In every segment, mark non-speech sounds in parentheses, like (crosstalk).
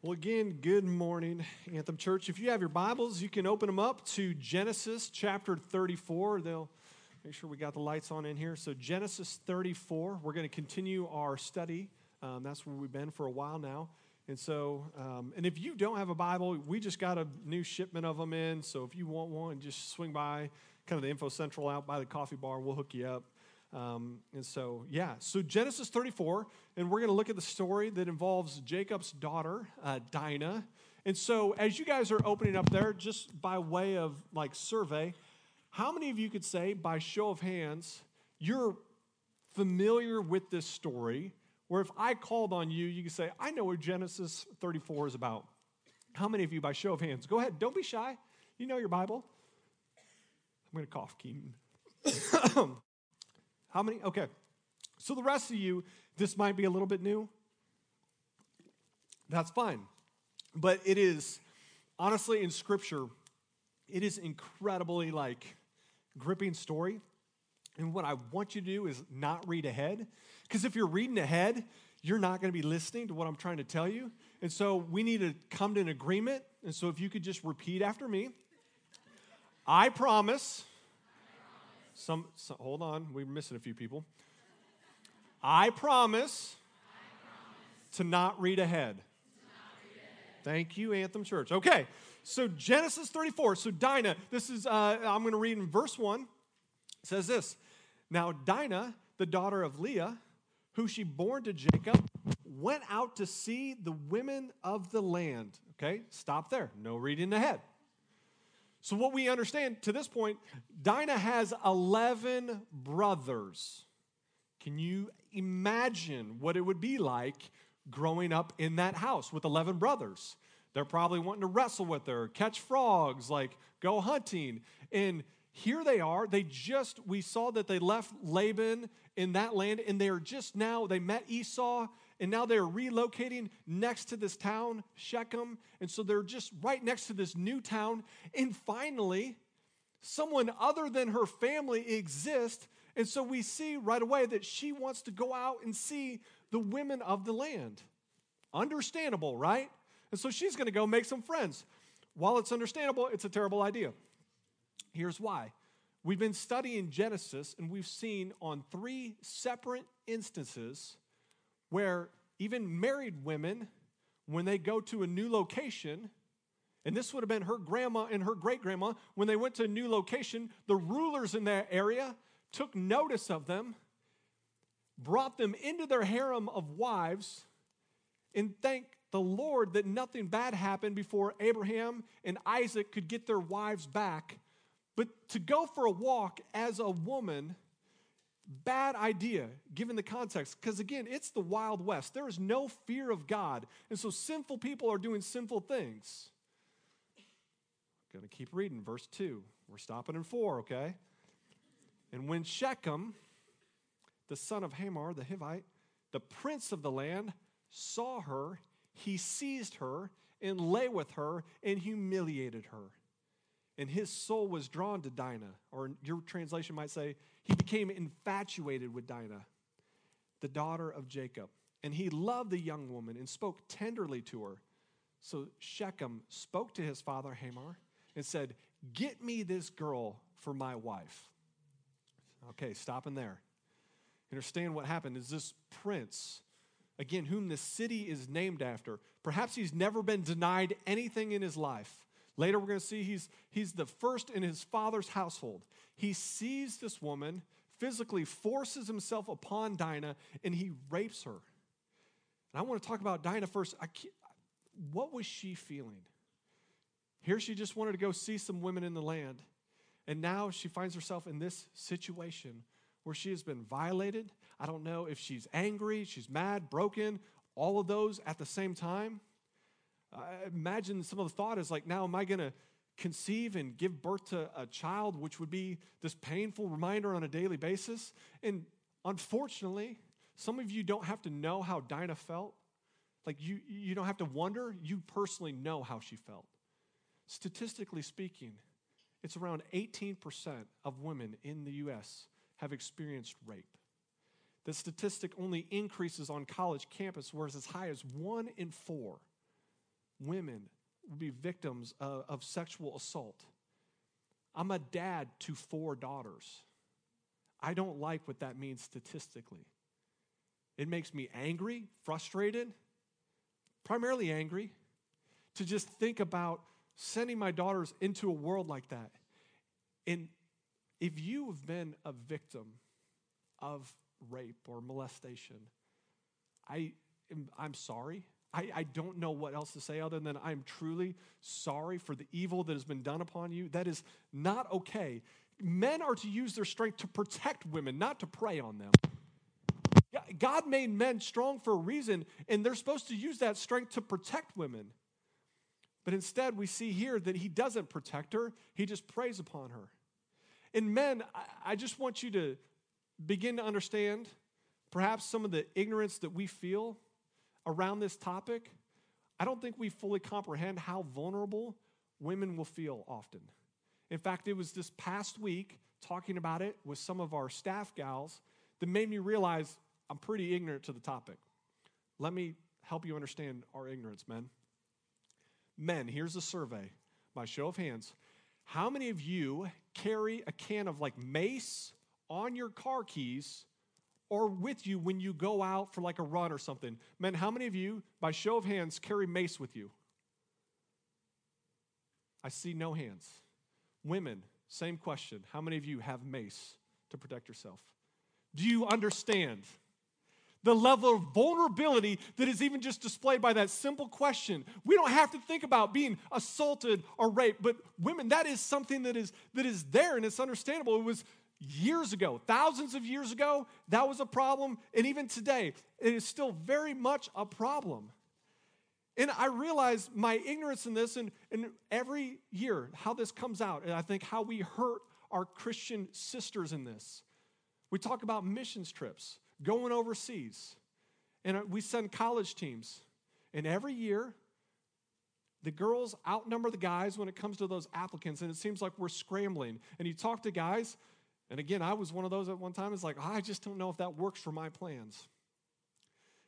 Well, again, good morning, Anthem Church. If you have your Bibles, you can open them up to Genesis chapter 34. They'll make sure we got the lights on in here. So, Genesis 34, we're going to continue our study. Um, that's where we've been for a while now. And so, um, and if you don't have a Bible, we just got a new shipment of them in. So, if you want one, just swing by kind of the Info Central out by the coffee bar. We'll hook you up. Um, and so, yeah, so Genesis 34, and we're going to look at the story that involves Jacob's daughter, uh, Dinah. And so, as you guys are opening up there, just by way of like survey, how many of you could say, by show of hands, you're familiar with this story? Where if I called on you, you could say, I know what Genesis 34 is about. How many of you, by show of hands, go ahead, don't be shy. You know your Bible. I'm going to cough, Keaton. (coughs) How many? Okay. So the rest of you, this might be a little bit new. That's fine. But it is, honestly, in Scripture, it is incredibly like gripping story. And what I want you to do is not read ahead. Because if you're reading ahead, you're not going to be listening to what I'm trying to tell you. And so we need to come to an agreement. And so if you could just repeat after me I promise some, some, hold on, we're missing a few people. I promise, I promise to not read ahead. Not read ahead. Thank you, Anthem Church. Okay, so Genesis 34. So Dinah, this is, uh, I'm going to read in verse 1. It says this Now Dinah, the daughter of Leah, who she bore to Jacob, went out to see the women of the land. Okay, stop there. No reading ahead. So, what we understand to this point, Dinah has 11 brothers. Can you imagine what it would be like growing up in that house with 11 brothers? They're probably wanting to wrestle with her, catch frogs, like go hunting. And here they are. They just, we saw that they left Laban in that land, and they are just now, they met Esau and now they're relocating next to this town, Shechem. And so they're just right next to this new town. And finally, someone other than her family exists. And so we see right away that she wants to go out and see the women of the land. Understandable, right? And so she's going to go make some friends. While it's understandable, it's a terrible idea. Here's why. We've been studying Genesis and we've seen on three separate instances where even married women, when they go to a new location, and this would have been her grandma and her great grandma, when they went to a new location, the rulers in that area took notice of them, brought them into their harem of wives, and thank the Lord that nothing bad happened before Abraham and Isaac could get their wives back. But to go for a walk as a woman, bad idea given the context because again it's the wild west. There is no fear of god. And so sinful people are doing sinful things. Going to keep reading verse 2 we're stopping in 4 okay? And when shechem the son of hamor the hivite the prince of the land saw her he seized her and lay with her and humiliated her and his soul was drawn to dinah or your translation might say he became infatuated with Dinah, the daughter of Jacob. And he loved the young woman and spoke tenderly to her. So Shechem spoke to his father Hamor and said, Get me this girl for my wife. Okay, stopping there. Understand what happened is this prince, again, whom the city is named after, perhaps he's never been denied anything in his life. Later, we're going to see he's, he's the first in his father's household. He sees this woman, physically forces himself upon Dinah, and he rapes her. And I want to talk about Dinah first. what was she feeling? Here she just wanted to go see some women in the land. And now she finds herself in this situation where she has been violated. I don't know if she's angry, she's mad, broken, all of those at the same time. I imagine some of the thought is like, now am I going to conceive and give birth to a child, which would be this painful reminder on a daily basis? And unfortunately, some of you don't have to know how Dinah felt. Like, you, you don't have to wonder, you personally know how she felt. Statistically speaking, it's around 18% of women in the US have experienced rape. The statistic only increases on college campus, where it's as high as one in four women will be victims of, of sexual assault. I'm a dad to four daughters. I don't like what that means statistically. It makes me angry, frustrated, primarily angry, to just think about sending my daughters into a world like that. And if you have been a victim of rape or molestation, I am, I'm sorry. I, I don't know what else to say other than I'm truly sorry for the evil that has been done upon you. That is not okay. Men are to use their strength to protect women, not to prey on them. God made men strong for a reason, and they're supposed to use that strength to protect women. But instead, we see here that he doesn't protect her, he just preys upon her. And men, I just want you to begin to understand perhaps some of the ignorance that we feel around this topic. I don't think we fully comprehend how vulnerable women will feel often. In fact, it was this past week talking about it with some of our staff gals that made me realize I'm pretty ignorant to the topic. Let me help you understand our ignorance, men. Men, here's a survey by show of hands. How many of you carry a can of like mace on your car keys or with you when you go out for like a run or something? Men, how many of you, by show of hands, carry mace with you? I see no hands. Women, same question. How many of you have mace to protect yourself? Do you understand the level of vulnerability that is even just displayed by that simple question? We don't have to think about being assaulted or raped, but women, that is something that is that is there and it's understandable. It was years ago, thousands of years ago, that was a problem, and even today, it is still very much a problem. And I realize my ignorance in this, and, and every year, how this comes out, and I think how we hurt our Christian sisters in this. We talk about missions trips, going overseas, and uh, we send college teams. And every year, the girls outnumber the guys when it comes to those applicants, and it seems like we're scrambling. And you talk to guys, and again, I was one of those at one time. It's like, ah, I just don't know if that works for my plans.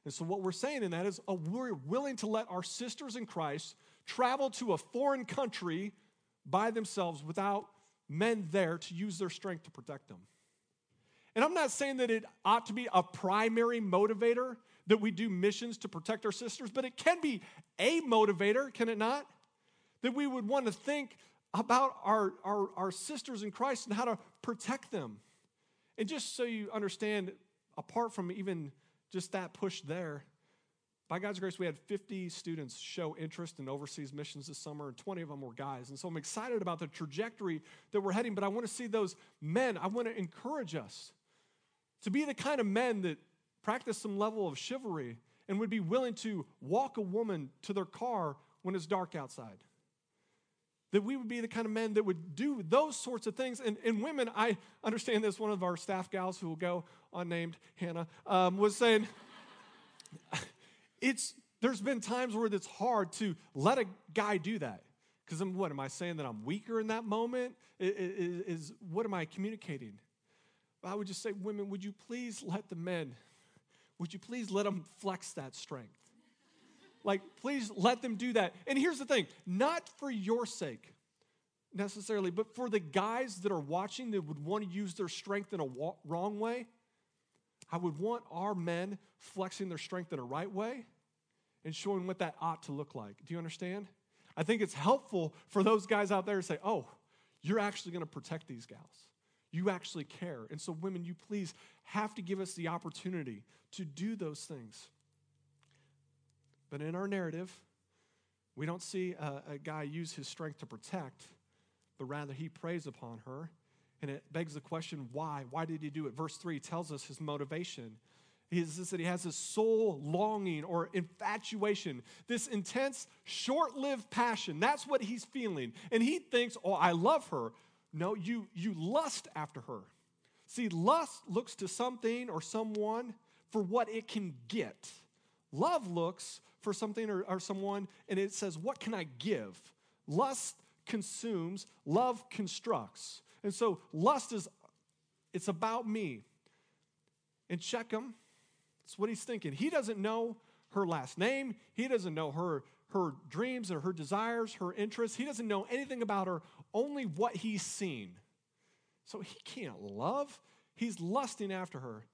And so, what we're saying in that is, oh, we're willing to let our sisters in Christ travel to a foreign country by themselves without men there to use their strength to protect them. And I'm not saying that it ought to be a primary motivator that we do missions to protect our sisters, but it can be a motivator, can it not? That we would want to think about our, our, our sisters in Christ and how to protect them. And just so you understand, apart from even just that push there. By God's grace, we had 50 students show interest in overseas missions this summer, and 20 of them were guys. And so I'm excited about the trajectory that we're heading, but I want to see those men. I want to encourage us to be the kind of men that practice some level of chivalry and would be willing to walk a woman to their car when it's dark outside. That we would be the kind of men that would do those sorts of things. And, and women, I understand this. One of our staff gals who will go unnamed, Hannah, um, was saying, it's, there's been times where it's hard to let a guy do that. Because what am I saying that I'm weaker in that moment? Is, is, what am I communicating? I would just say, women, would you please let the men, would you please let them flex that strength? Like, please let them do that. And here's the thing not for your sake necessarily, but for the guys that are watching that would want to use their strength in a wrong way, I would want our men flexing their strength in a right way and showing what that ought to look like. Do you understand? I think it's helpful for those guys out there to say, oh, you're actually going to protect these gals. You actually care. And so, women, you please have to give us the opportunity to do those things. But in our narrative, we don't see a, a guy use his strength to protect, but rather he preys upon her. And it begs the question why? Why did he do it? Verse 3 tells us his motivation. He says that he has this soul longing or infatuation, this intense, short lived passion. That's what he's feeling. And he thinks, oh, I love her. No, you, you lust after her. See, lust looks to something or someone for what it can get. Love looks for something or, or someone and it says, What can I give? Lust consumes, love constructs. And so lust is, it's about me. And Shechem, that's what he's thinking. He doesn't know her last name. He doesn't know her, her dreams or her desires, her interests. He doesn't know anything about her, only what he's seen. So he can't love. He's lusting after her.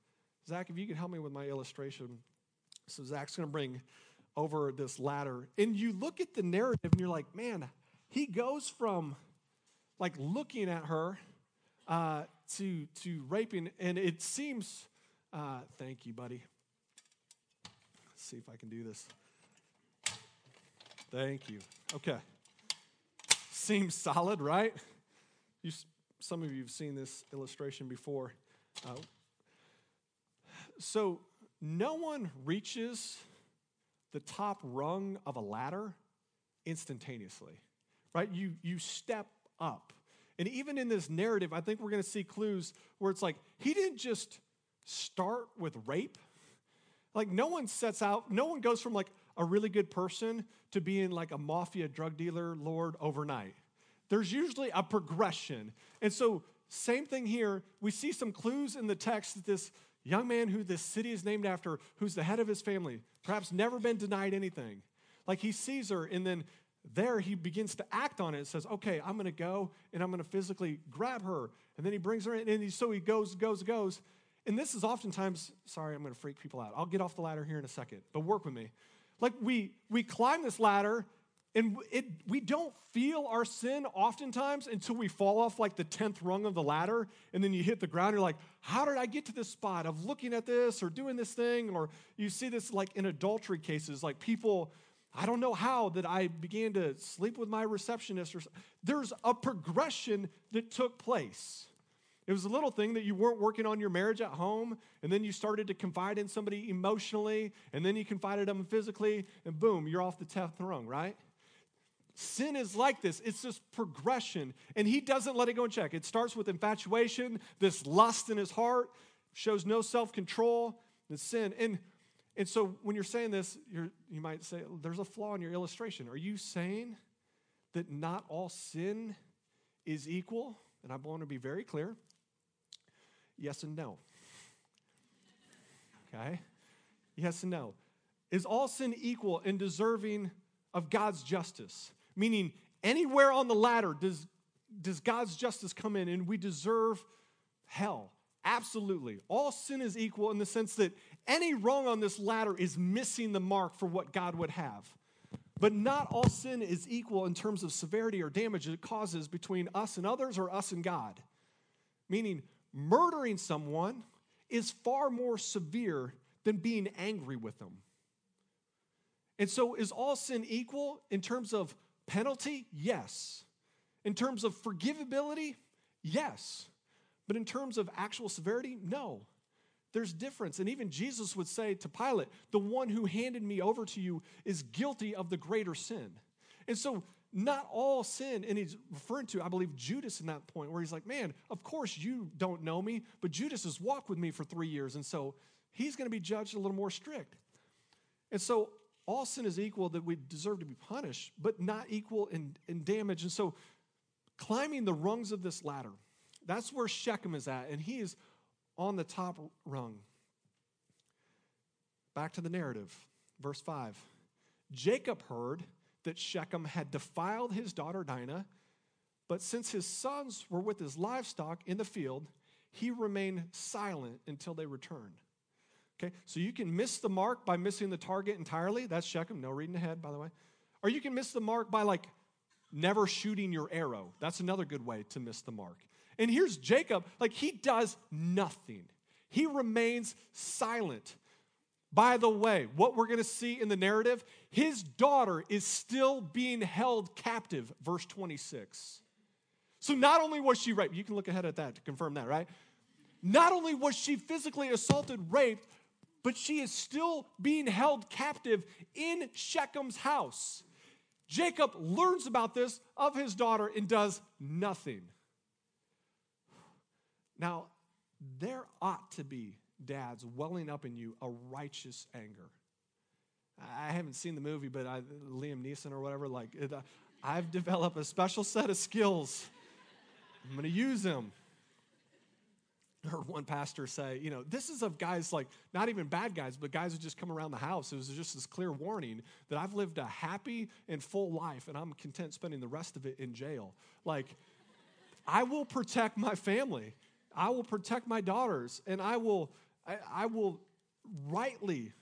Zach, if you could help me with my illustration. So Zach's going to bring over this ladder. And you look at the narrative and you're like, man, he goes from like looking at her uh, to, to raping. And it seems, uh, thank you, buddy. Let's see if I can do this. Thank you. Okay. Seems solid, right? You, some of you have seen this illustration before. Uh, so, no one reaches the top rung of a ladder instantaneously, right? You, you step up. And even in this narrative, I think we're going to see clues where it's like, he didn't just start with rape. Like, no one sets out, no one goes from like a really good person to being like a mafia drug dealer lord overnight. There's usually a progression. And so, same thing here. We see some clues in the text that this young man who this city is named after, who's the head of his family, perhaps never been denied anything. Like he sees her, and then there he begins to act on it. It says, okay, I'm to go and I'm to physically grab her. And then he brings her in, and he, so he goes, goes, goes. And this is oftentimes, sorry, I'm to freak people out. I'll get off the ladder here in a second, but work with me. Like we, we climb this ladder, and it, we don't feel our sin oftentimes until we fall off like the 10th rung of the ladder. And then you hit the ground. You're like, how did I get to this spot of looking at this or doing this thing? Or you see this like in adultery cases, like people, I don't know how that I began to sleep with my receptionist. Or There's a progression that took place. It was a little thing that you weren't working on your marriage at home, and then you started to confide in somebody emotionally, and then you confided them physically, and boom, you're off the 10th rung, right? Sin is like this. It's this progression, and he doesn't let it go in check. It starts with infatuation, this lust in his heart, shows no self control, the sin. And, and so when you're saying this, you're, you might say, there's a flaw in your illustration. Are you saying that not all sin is equal? And I want to be very clear yes and no. Okay? Yes and no. Is all sin equal and deserving of God's justice? Meaning, anywhere on the ladder does, does God's justice come in and we deserve hell? Absolutely. All sin is equal in the sense that any wrong on this ladder is missing the mark for what God would have. But not all sin is equal in terms of severity or damage it causes between us and others or us and God. Meaning, murdering someone is far more severe than being angry with them. And so, is all sin equal in terms of Penalty? Yes. In terms of forgivability? Yes. But in terms of actual severity? No. There's difference. And even Jesus would say to Pilate, The one who handed me over to you is guilty of the greater sin. And so, not all sin, and he's referring to, I believe, Judas in that point, where he's like, Man, of course you don't know me, but Judas has walked with me for three years, and so he's going to be judged a little more strict. And so, all sin is equal that we deserve to be punished, but not equal in, in damage. And so, climbing the rungs of this ladder, that's where Shechem is at, and he is on the top rung. Back to the narrative, verse 5. Jacob heard that Shechem had defiled his daughter Dinah, but since his sons were with his livestock in the field, he remained silent until they returned. Okay, so you can miss the mark by missing the target entirely. That's Shechem. No reading ahead, by the way. Or you can miss the mark by like never shooting your arrow. That's another good way to miss the mark. And here's Jacob, like he does nothing, he remains silent. By the way, what we're going to see in the narrative, his daughter is still being held captive, verse 26. So not only was she raped, you can look ahead at that to confirm that, right? Not only was she physically assaulted, raped, but she is still being held captive in Shechem's house. Jacob learns about this of his daughter and does nothing. Now, there ought to be, dads, welling up in you a righteous anger. I haven't seen the movie, but I, Liam Neeson or whatever, like, it, uh, I've developed a special set of skills. I'm going to use them. (laughs) heard one pastor say, you know, this is of guys like, not even bad guys, but guys who just come around the house. It was just this clear warning that I've lived a happy and full life and I'm content spending the rest of it in jail. Like, I will protect my family. I will protect my daughters and I will, I, I will rightly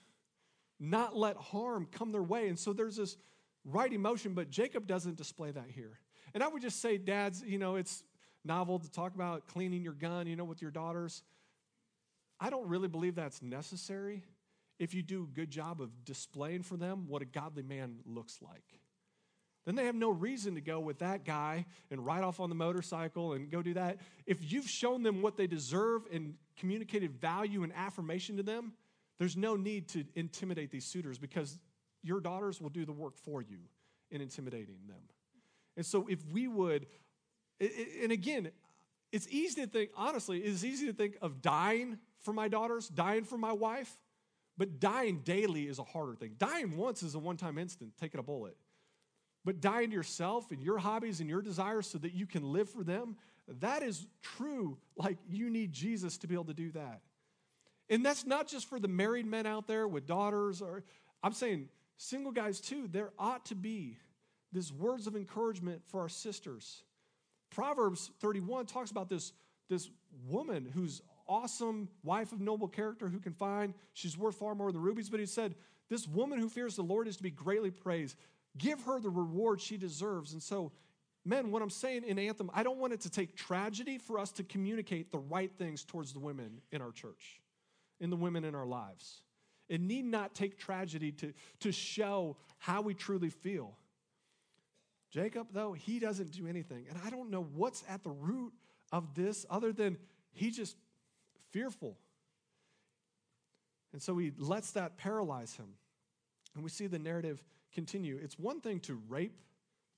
not let harm come their way. And so there's this right emotion, but Jacob doesn't display that here. And I would just say, dads, you know, it's novel to talk about cleaning your gun, you know, with your daughters. I don't really believe that's necessary if you do a good job of displaying for them what a godly man looks like. Then they have no reason to go with that guy and ride off on the motorcycle and go do that. If you've shown them what they deserve and communicated value and affirmation to them, there's no need to intimidate these suitors because your daughters will do the work for you in intimidating them. And so if we would and again, it's easy to think, honestly, it's easy to think of dying for my daughters, dying for my wife, but dying daily is a harder thing. Dying once is a one time instant, taking a bullet. But dying to yourself and your hobbies and your desires so that you can live for them, that is true. Like you need Jesus to be able to do that. And that's not just for the married men out there with daughters, or I'm saying single guys too. There ought to be these words of encouragement for our sisters Proverbs 31 talks about this, this woman who's awesome, wife of noble character who can find. She's worth far more than rubies. But he said, This woman who fears the Lord is to be greatly praised. Give her the reward she deserves. And so, men, what I'm saying in Anthem, I don't want it to take tragedy for us to communicate the right things towards the women in our church, in the women in our lives. It need not take tragedy to, to show how we truly feel. Jacob, though, he doesn't do anything. And I don't know what's at the root of this other than he's just fearful. And so he lets that paralyze him. And we see the narrative continue. It's one thing to rape,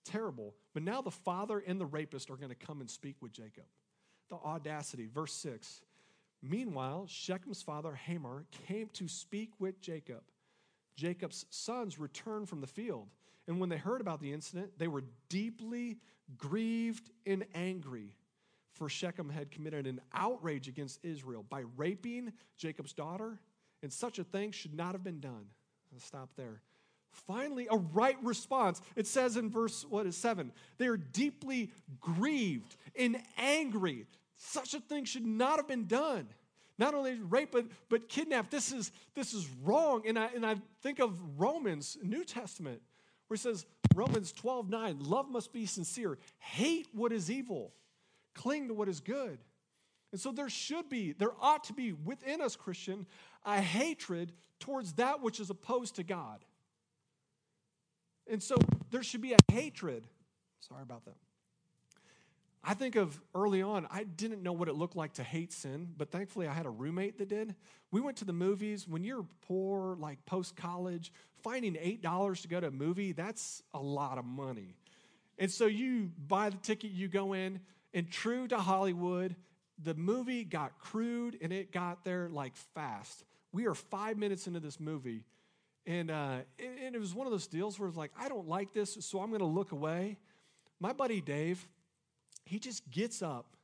terrible, but now the father and the rapist are going to come and speak with Jacob. The audacity. Verse 6. Meanwhile, Shechem's father, Hamor, came to speak with Jacob. Jacob's sons returned from the field. And when they heard about the incident, they were deeply grieved and angry. For Shechem had committed an outrage against Israel by raping Jacob's daughter, and such a thing should not have been done. I'll stop there. Finally, a right response. It says in verse, what is seven? They are deeply grieved and angry. Such a thing should not have been done. Not only rape, but, but kidnap. This is, this is wrong. And I, and I think of Romans, New Testament where it says, Romans 12, 9, love must be sincere. Hate what is evil, cling to what is good. And so there should be, there ought to be within us, Christian, a hatred towards that which is opposed to God. And so there should be a hatred. Sorry about that. I think of early on, I didn't know what it looked like to hate sin, but thankfully I had a roommate that did. We went to the movies. When you're poor, like post college, finding $8 to go to a movie, that's a lot of money. And so you buy the ticket, you go in, and true to Hollywood, the movie got crude and it got there like fast. We are five minutes into this movie, and, uh, and it was one of those deals where it's like, I don't like this, so I'm going to look away. My buddy Dave, he just gets up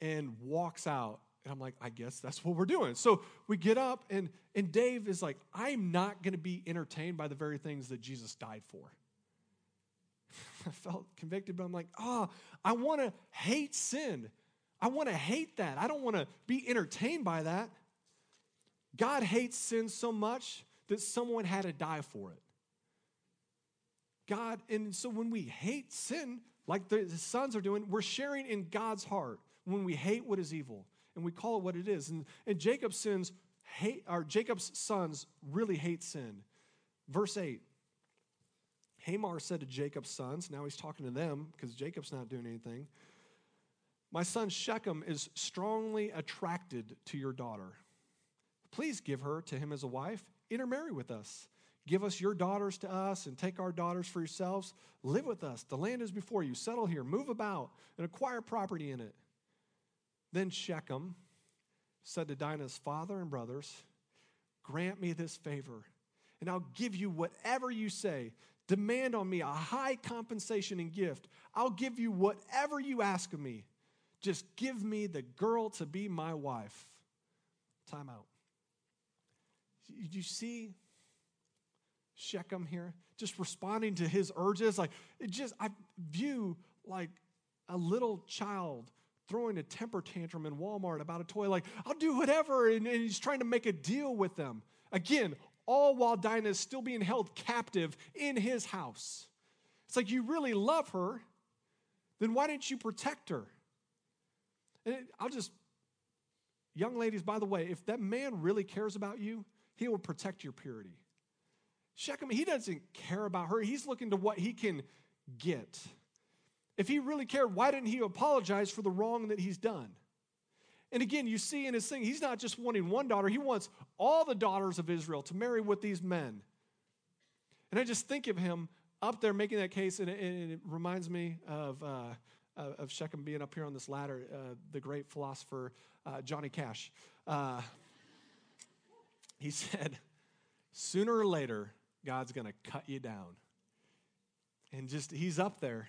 and walks out. And I'm like, I guess that's what we're doing. So we get up, and, and Dave is like, I'm not going to be entertained by the very things that Jesus died for. (laughs) I felt convicted, but I'm like, oh, I want to hate sin. I want to hate that. I don't want to be entertained by that. God hates sin so much that someone had to die for it. God, and so when we hate sin, like the, sons are doing, we're sharing in God's heart when we hate what is evil and we call it what it is. And, and Jacob's sins hate, or Jacob's sons really hate sin. Verse 8 Hamor said to Jacob's sons, now he's talking to them because Jacob's not doing anything. My son Shechem is strongly attracted to your daughter. Please give her to him as a wife, intermarry with us. Give us your daughters to us and take our daughters for yourselves. Live with us. The land is before you. Settle here, move about, and acquire property in it. Then Shechem said to Dinah's father and brothers, Grant me this favor, and I'll give you whatever you say. Demand on me a high compensation and gift. I'll give you whatever you ask of me. Just give me the girl to be my wife. Time out. Did you see Shechem here? Just responding to his urges. Like, it just, I view like a little child throwing a temper tantrum in Walmart about a toy, like, I'll do whatever. And, and he's trying to make a deal with them. Again, all while Dinah is still being held captive in his house. It's like, you really love her, then why didn't you protect her? And I'll just, young ladies, by the way, if that man really cares about you, he will protect your purity. Shechem, he doesn't care about her. He's looking to what he can get. If he really cared, why didn't he apologize for the wrong that he's done? And again, you see in his thing, he's not just wanting one daughter, he wants all the daughters of Israel to marry with these men. And I just think of him up there making that case, and it, and it reminds me of, uh, of Shechem being up here on this ladder, uh, the great philosopher uh, Johnny Cash. Uh, he (laughs) said, Sooner or later, God's going to cut you down. And just, he's up there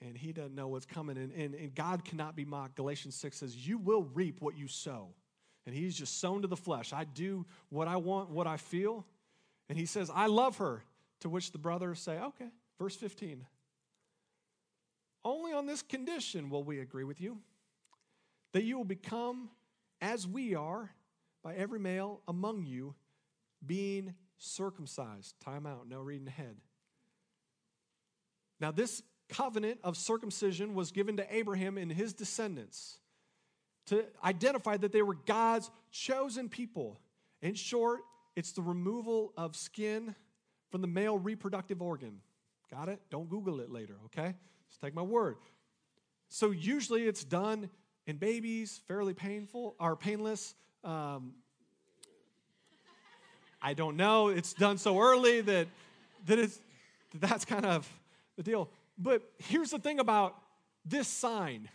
and he doesn't know what's coming. And, and, and God cannot be mocked. Galatians 6 says, You will reap what you sow. And he's just sown to the flesh. I do what I want, what I feel. And he says, I love her. To which the brothers say, Okay, verse 15. Only on this condition will we agree with you that you will become as we are by every male among you being circumcised. Time out, no reading ahead. Now, this covenant of circumcision was given to Abraham and his descendants to identify that they were God's chosen people. In short, it's the removal of skin from the male reproductive organ. Got it? Don't Google it later, okay? Just take my word. So usually it's done in babies, fairly painful or painless. Um, I don't know. It's done so early that, that it's, that's kind of the deal. But here's the thing about this sign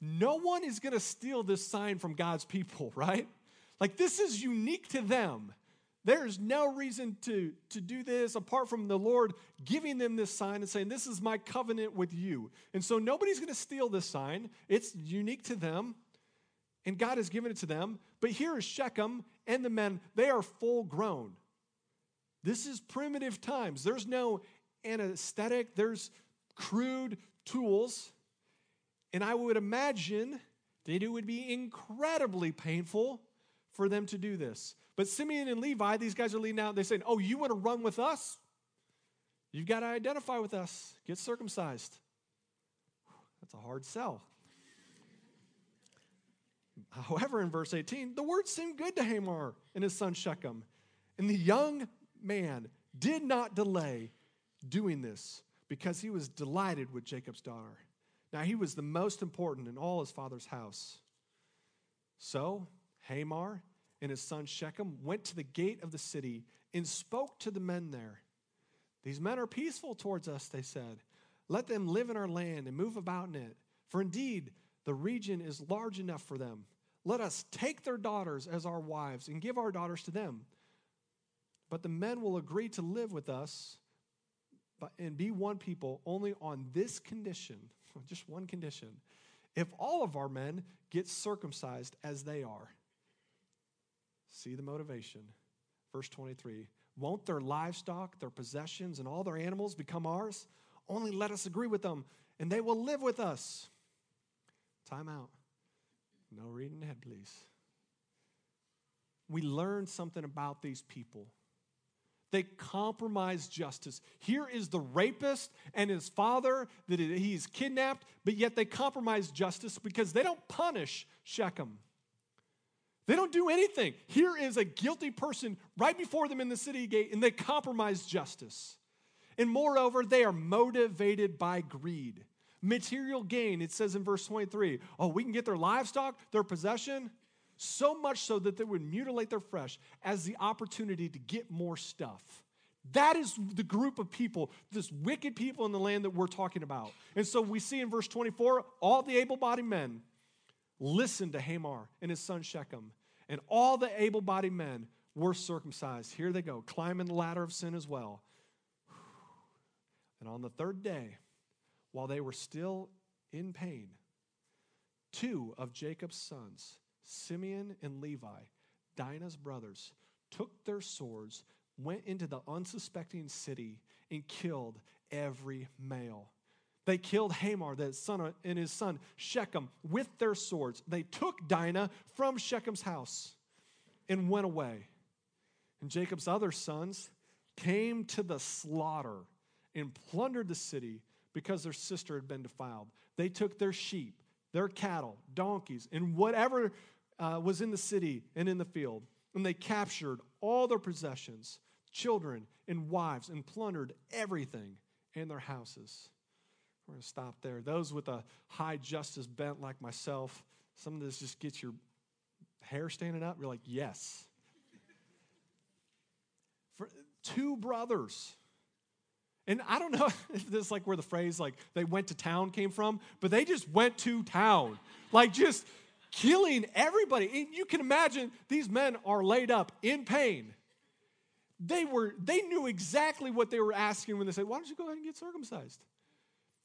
no one is going to steal this sign from God's people, (laughs) right? Like, this is unique to them. There's no reason to, to do this apart from the Lord giving them this sign and saying, This is my covenant with you. And so nobody's going to steal this sign. It's unique to them, and God has given it to them. But here is Shechem and the men, they are full grown. This is primitive times. There's no anesthetic, there's crude tools. And I would imagine that it would be incredibly painful for them to do this. But Simeon and Levi, these guys are leading out. They're saying, Oh, you want to run with us? You've got to identify with us, get circumcised. That's a hard sell. However, in verse 18, the word seemed good to Hamor and his son Shechem. And the young man did not delay doing this because he was delighted with Jacob's daughter. Now, he was the most important in all his father's house. So, Hamor and his son Shechem went to the gate of the city and spoke to the men there. These men are peaceful towards us, they said. Let them live in our land and move about in it. For indeed, the region is large enough for them. Let us take their daughters as our wives and give our daughters to them. But the men will agree to live with us and be one people only on this condition, (laughs) just one condition. If all of our men get circumcised as they are, see the motivation. Verse 23 Won't their livestock, their possessions, and all their animals become ours? Only let us agree with them, and they will live with us. Time out. No reading ahead, please. We learned something about these people they compromise justice. Here is the rapist and his father that he's kidnapped, but yet they compromise justice because they don't punish Shechem. They don't do anything. Here is a guilty person right before them in the city gate, and they compromise justice. And moreover, they are motivated by greed. Material gain, it says in verse 23 oh, we can get their livestock, their possession so much so that they would mutilate their flesh as the opportunity to get more stuff. That is the group of people, this wicked people in the land that we're talking about. And so we see in verse 24 all the able bodied men listened to Hamor and his son Shechem, and all the able bodied men were circumcised. Here they go, climbing the ladder of sin as well. And on the third day, while they were still in pain, two of Jacob's sons, Simeon and Levi, Dinah's brothers, took their swords, went into the unsuspecting city, and killed every male. They killed Hamor, the son and his son Shechem, with their swords. They took Dinah from Shechem's house and went away. And Jacob's other sons came to the slaughter and plundered the city because their sister had been defiled. They took their sheep, their cattle, donkeys, and whatever uh, was in the city and in the field. And they captured all their possessions, children and wives, and plundered everything in their houses. We're going to stop there. Those with a high justice bent like myself, some of this just gets your hair standing up. You're like, yes. For two brothers. And I don't know (laughs) if this is like where the phrase like they went to town came from, but they just went to town. Like just killing everybody. And you can imagine these men are laid up in pain. They were they knew exactly what they were asking when they said, "Why don't you go ahead and get circumcised?"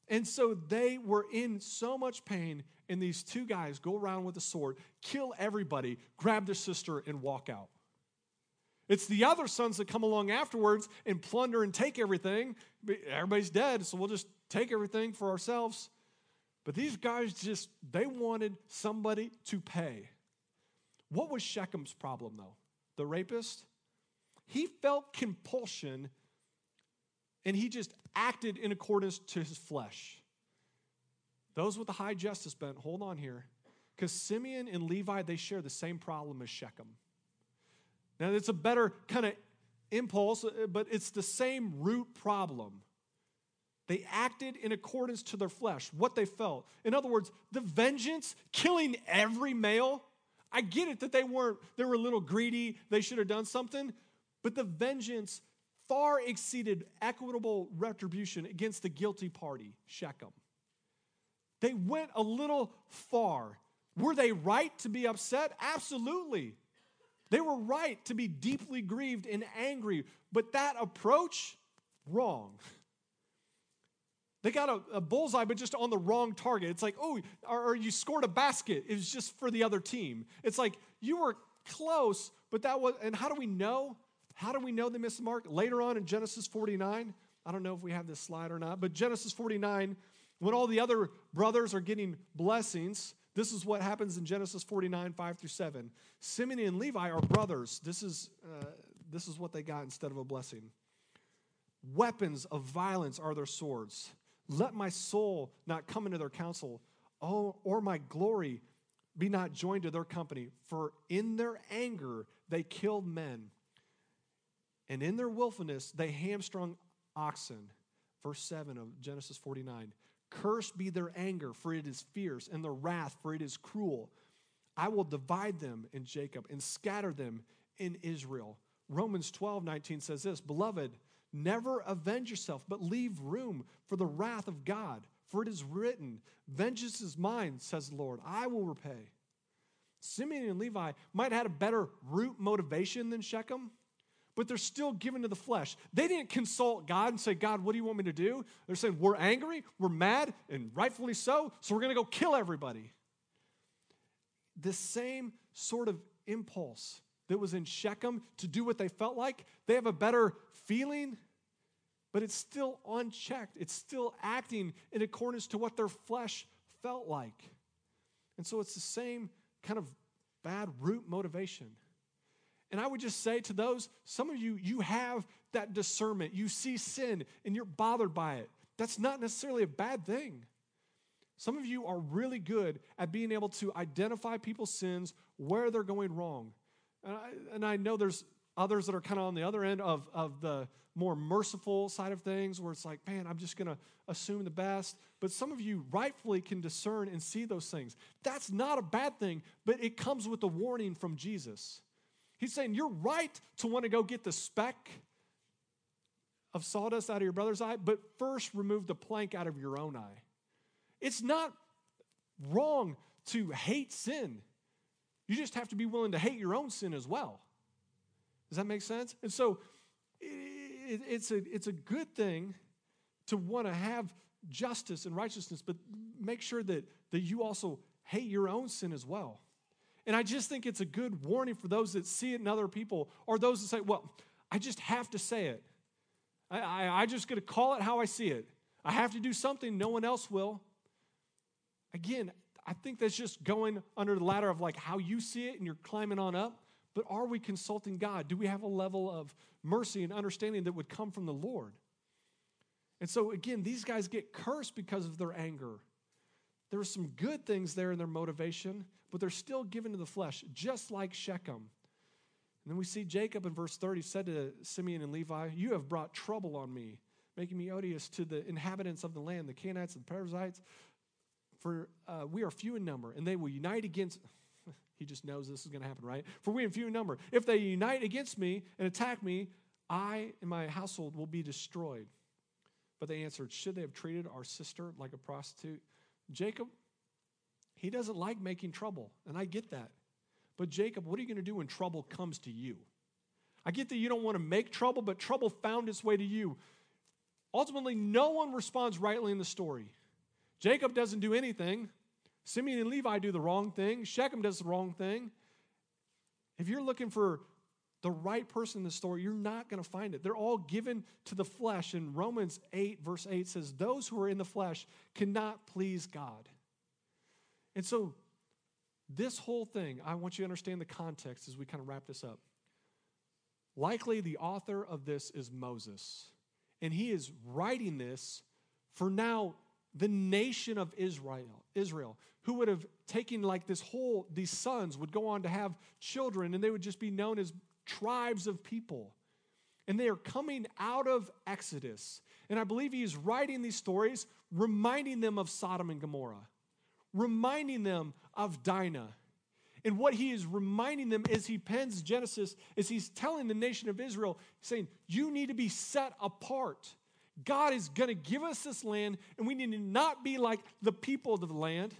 And so they were in so much pain, and these two guys go around with a sword, kill everybody, grab their sister, and walk out. It's the other sons that come along afterwards and plunder and take everything. Everybody's dead, so we'll just take everything for ourselves. But these guys just, they wanted somebody to pay. What was Shechem's problem, though? The rapist? He felt compulsion and he just acted in accordance to his flesh. Those with the high justice bent, hold on here, because Simeon and Levi, they share the same problem as Shechem. Now, it's a better kind of impulse, uh, but it's the same root problem. They acted in accordance to their flesh, what they felt. In other words, the vengeance, killing every male. I get it that they weren't, they were a little greedy, they should have done something, but the vengeance far exceeded equitable retribution against the guilty party, Shechem. They went a little far. Were they right to be upset? Absolutely. They were right to be deeply grieved and angry, but that approach, wrong. They got a, a, bullseye, but just on the wrong target. It's like, oh, or, or, you scored a basket. It was just for the other team. It's like you were close, but that was, and how do we know? How do we know they missed the mark? Later on in Genesis 49, I don't know if we have this slide or not, but Genesis 49, when all the other brothers are getting blessings, this is what happens in Genesis 49, 5 through 7. Simeon and Levi are brothers. This is, uh, this is what they got instead of a blessing. Weapons of violence are their swords. Let my soul not come into their counsel, oh, or my glory be not joined to their company. For in their anger they killed men and in their willfulness, they hamstrung oxen. Verse 7 of Genesis 49. Cursed be their anger, for it is fierce, and their wrath, for it is cruel. I will divide them in Jacob and scatter them in Israel. Romans 12, 19 says this Beloved, never avenge yourself, but leave room for the wrath of God. For it is written, Vengeance is mine, says the Lord. I will repay. Simeon and Levi might have had a better root motivation than Shechem but they're still given to the flesh. They didn't consult God and say, God, what do you want me to do? They're saying, we're angry, we're mad, and rightfully so, so we're going to go kill everybody. The same sort of impulse that was in Shechem to do what they felt like, they have a better feeling, but it's still unchecked. It's still acting in accordance to what their flesh felt like. And so it's the same kind of bad root motivation. And I would just say to those, some of you, you have that discernment. You see sin and you're bothered by it. That's not necessarily a bad thing. Some of you are really good at being able to identify people's sins, where they're going wrong. And I, and I know there's others that are kind of on the other end of, of the more merciful side of things, where it's like, man, I'm just going to assume the best. But some of you rightfully can discern and see those things. That's not a bad thing, but it comes with a warning from Jesus. He's saying you're right to want to go get the speck of sawdust out of your brother's eye, but first remove the plank out of your own eye. It's not wrong to hate sin. You just have to be willing to hate your own sin as well. Does that make sense? And so it's, a, it's a good thing to want to have justice and righteousness, but make sure that, that you also hate your own sin as well. And I just think it's a good warning for those that see it in other people or those that say, well, I just have to say it. I, I, I just got to call it how I see it. I have to do something no one else will. Again, I think that's just going under the ladder of like how you see it and you're climbing on up. But are we consulting God? Do we have a level of mercy and understanding that would come from the Lord? And so, again, these guys get cursed because of their anger. There are some good things there in their motivation, but they're still given to the flesh, just like Shechem. And then we see Jacob in verse 30 said to Simeon and Levi, You have brought trouble on me, making me odious to the inhabitants of the land, the Canaanites and the Perizzites, for uh, we are few in number, and they will unite against. (laughs) he just knows this is going to happen, right? For we are few in number. If they unite against me and attack me, I and my household will be destroyed. But they answered, Should they have treated our sister like a prostitute? Jacob, he doesn't like making trouble, and I get that. But Jacob, what are you going to do when trouble comes to you? I get that you don't want to make trouble, but trouble found its way to you. Ultimately, no one responds rightly in the story. Jacob doesn't do anything. Simeon and Levi do the wrong thing. Shechem does the wrong thing. If you're looking for the right person in the story, you're not going to find it. They're all given to the flesh. And Romans 8, verse 8 says, Those who are in the flesh cannot please God. And so, this whole thing, I want you to understand the context as we kind of wrap this up. Likely, the author of this is Moses. And he is writing this for now the nation of Israel, Israel, who would have taken like this whole, these sons would go on to have children, and they would just be known as tribes of people. And they are coming out of Exodus. And I believe he is writing these stories, reminding them of Sodom and Gomorrah, reminding them of Dinah. And what he is reminding them as he pens Genesis is he's telling the nation of Israel, saying, You need to be set apart. God is going to give us this land, and we need to not be like the people of the land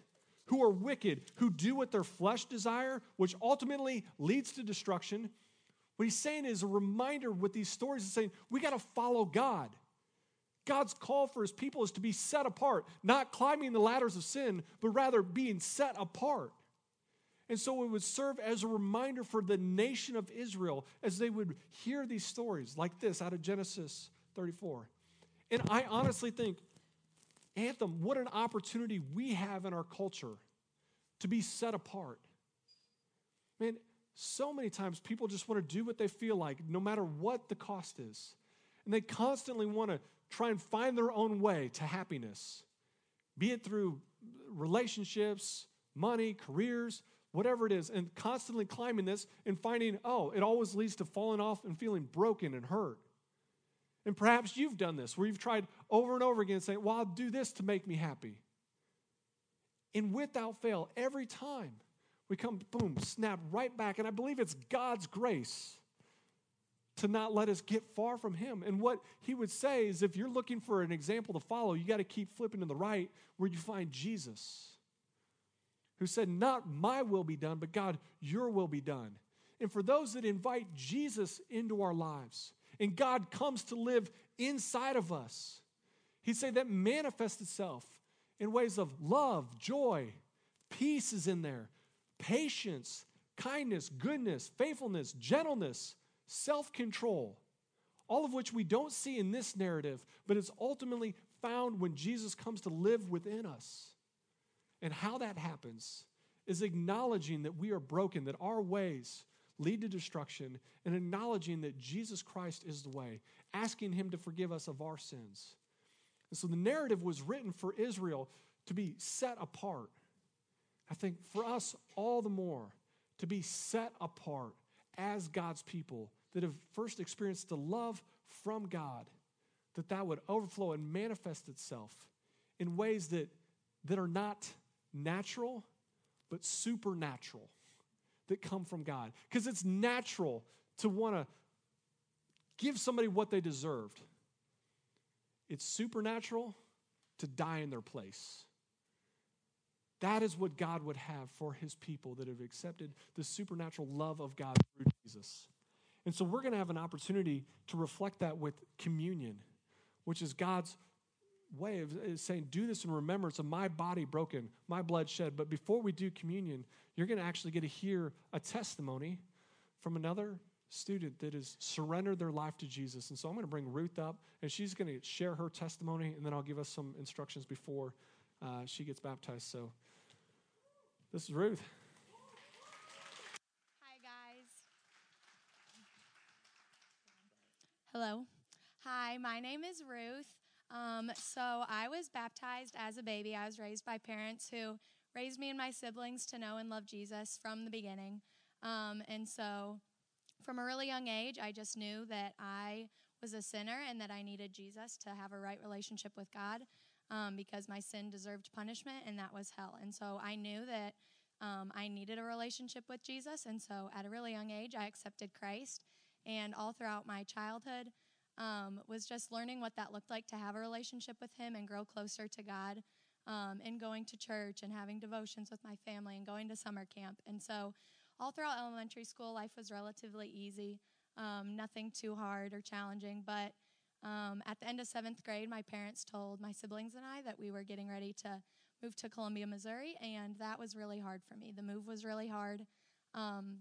who are wicked, who do what their flesh desire, which ultimately leads to destruction. What he's saying is a reminder with these stories is saying we got to follow God. God's call for his people is to be set apart, not climbing the ladders of sin, but rather being set apart. And so it would serve as a reminder for the nation of Israel as they would hear these stories like this out of Genesis 34. And I honestly think, Anthem, what an opportunity we have in our culture to be set apart. Man, so many times people just want to do what they feel like, no matter what the cost is. And they constantly want to try and find their own way to happiness, be it through relationships, money, careers, whatever it is, and constantly climbing this and finding, oh, it always leads to falling off and feeling broken and hurt. And perhaps you've done this where you've tried over and over again saying, Well, I'll do this to make me happy. And without fail, every time we come, boom, snap right back. And I believe it's God's grace to not let us get far from Him. And what He would say is if you're looking for an example to follow, you got to keep flipping to the right where you find Jesus, who said, Not my will be done, but God, your will be done. And for those that invite Jesus into our lives, and God comes to live inside of us. He'd say that manifests itself in ways of love, joy, peace is in there, patience, kindness, goodness, faithfulness, gentleness, self control, all of which we don't see in this narrative, but it's ultimately found when Jesus comes to live within us. And how that happens is acknowledging that we are broken, that our ways lead to destruction, and acknowledging that Jesus Christ is the way, asking Him to forgive us of our sins. And so the narrative was written for Israel to be set apart. I think for us, all the more, to be set apart as God's people that have first experienced the love from God, that that would overflow and manifest itself in ways that, that are not natural, but supernatural that come from God. Because it's natural to want to give somebody what they deserved, it's supernatural to die in their place. That is what God would have for his people that have accepted the supernatural love of God through Jesus. And so we're going to have an opportunity to reflect that with communion, which is God's way of saying, do this in remembrance of my body broken, my blood shed. But before we do communion, you're going to actually get to hear a testimony from another student that has surrendered their life to Jesus. And so I'm going to bring Ruth up, and she's going to share her testimony, and then I'll give us some instructions before uh, she gets baptized. So this is Ruth. Hi, guys. Hello. Hi, my name is Ruth. Um, so I was baptized as a baby. I was raised by parents who raised me and my siblings to know and love Jesus from the beginning. Um, and so from a really young age, I just knew that I was a sinner and that I needed Jesus to have a right relationship with God um, because my sin deserved punishment and that was hell. And so I knew that um, I needed a relationship with Jesus. And so at a really young age, I accepted Christ. And all throughout my childhood, um, was just learning what that looked like to have a relationship with Him and grow closer to God, um, and going to church and having devotions with my family and going to summer camp. And so, all throughout elementary school, life was relatively easy, um, nothing too hard or challenging. But um, at the end of seventh grade, my parents told my siblings and I that we were getting ready to move to Columbia, Missouri, and that was really hard for me. The move was really hard. Um,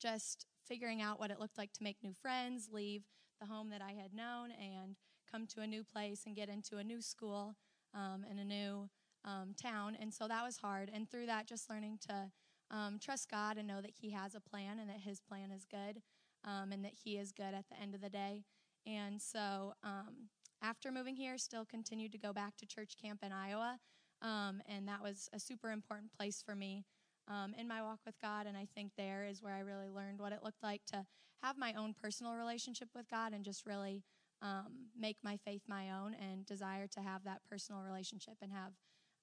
just figuring out what it looked like to make new friends, leave the home that I had known, and come to a new place and get into a new school um, in a new um, town. And so that was hard. And through that, just learning to um, trust God and know that He has a plan and that His plan is good um, and that He is good at the end of the day. And so um, after moving here, still continued to go back to church camp in Iowa. Um, and that was a super important place for me um, in my walk with God. And I think there is where I really learned what it looked like to have my own personal relationship with God and just really um, make my faith my own and desire to have that personal relationship and have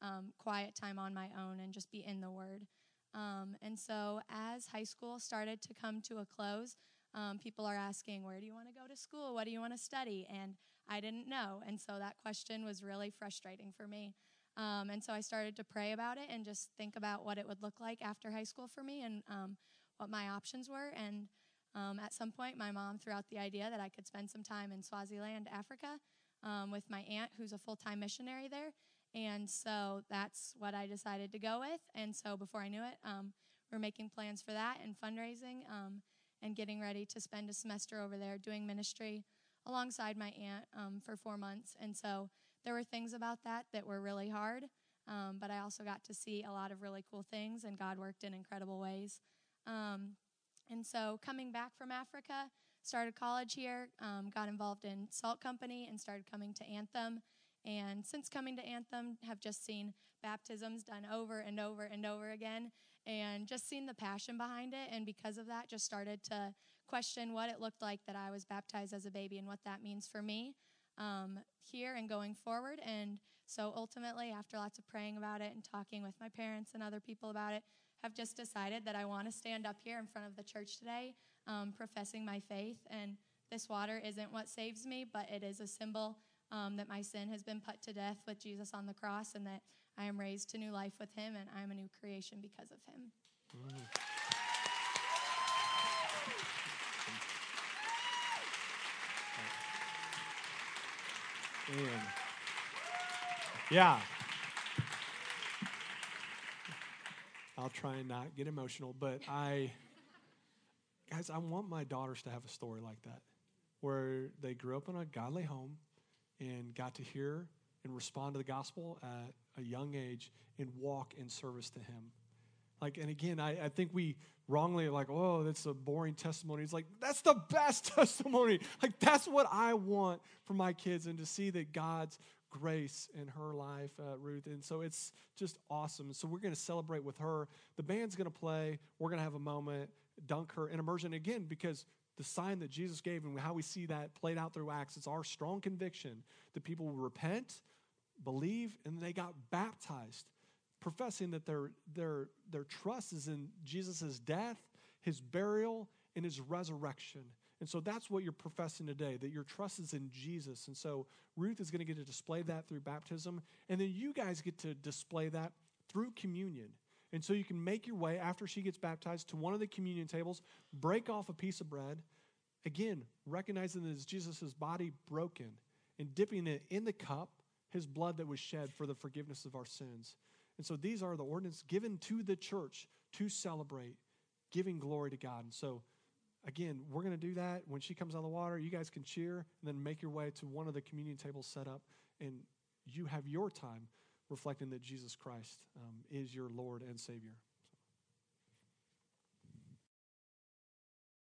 um, quiet time on my own and just be in the Word. Um, and so as high school started to come to a close, um, people are asking, Where do you want to go to school? What do you want to study? And I didn't know. And so that question was really frustrating for me. Um, and so I started to pray about it and just think about what it would look like after high school for me and um, what my options were. And um, at some point, my mom threw out the idea that I could spend some time in Swaziland, Africa, um, with my aunt, who's a full time missionary there. And so that's what I decided to go with. And so before I knew it, um, we are making plans for that and fundraising um, and getting ready to spend a semester over there doing ministry alongside my aunt for four months. And so there were things about that that were really hard, um, but I also got to see a lot of really cool things, and God worked in incredible ways. Um, and so, coming back from Africa, started college here, um, got involved in Salt Company, and started coming to Anthem. And since coming to Anthem, have just seen baptisms done over and over and over again, and just seen the passion behind it. And because of that, just started to question what it looked like that I was baptized as a baby and what that means for me um, here and going forward. And so ultimately, after lots of praying about it and talking with my parents and other people about it, have just decided that I want to stand up here in front of the church today, um, professing my faith. And this water isn't what saves me, but it is a symbol um, that my sin has been put to death with Jesus on the cross and that I am raised to new life with him and I am a new creation because of him. Mm. Yeah. I'll try and not get emotional, but (laughs) I, guys, I want my daughters to have a story like that where they grew up in a godly home and got to hear and respond to the gospel at a young age and walk in service to Him. Like, and again, I, I think we wrongly like, oh, that's a boring testimony. It's like, that's the best (laughs) testimony. Like, that's what I want for my kids and to see that God's grace in her life, uh, Ruth. And so it's just awesome. So we're going to celebrate with her. The band's going to play. We're going to have a moment, dunk her in immersion again, because the sign that Jesus gave and how we see that played out through Acts, it's our strong conviction that people will repent, believe, and they got baptized professing that their, their, their trust is in Jesus' death, his burial, and his resurrection. And so that's what you're professing today, that your trust is in Jesus. And so Ruth is going to get to display that through baptism. And then you guys get to display that through communion. And so you can make your way after she gets baptized to one of the communion tables, break off a piece of bread, again, recognizing that it's Jesus' body broken, and dipping it in the cup his blood that was shed for the forgiveness of our sins. And so these are the ordinances given to the church to celebrate giving glory to God. And so, again, we're going to do that. When she comes out of the water, you guys can cheer and then make your way to one of the communion tables set up, and you have your time reflecting that Jesus Christ um, is your Lord and Savior.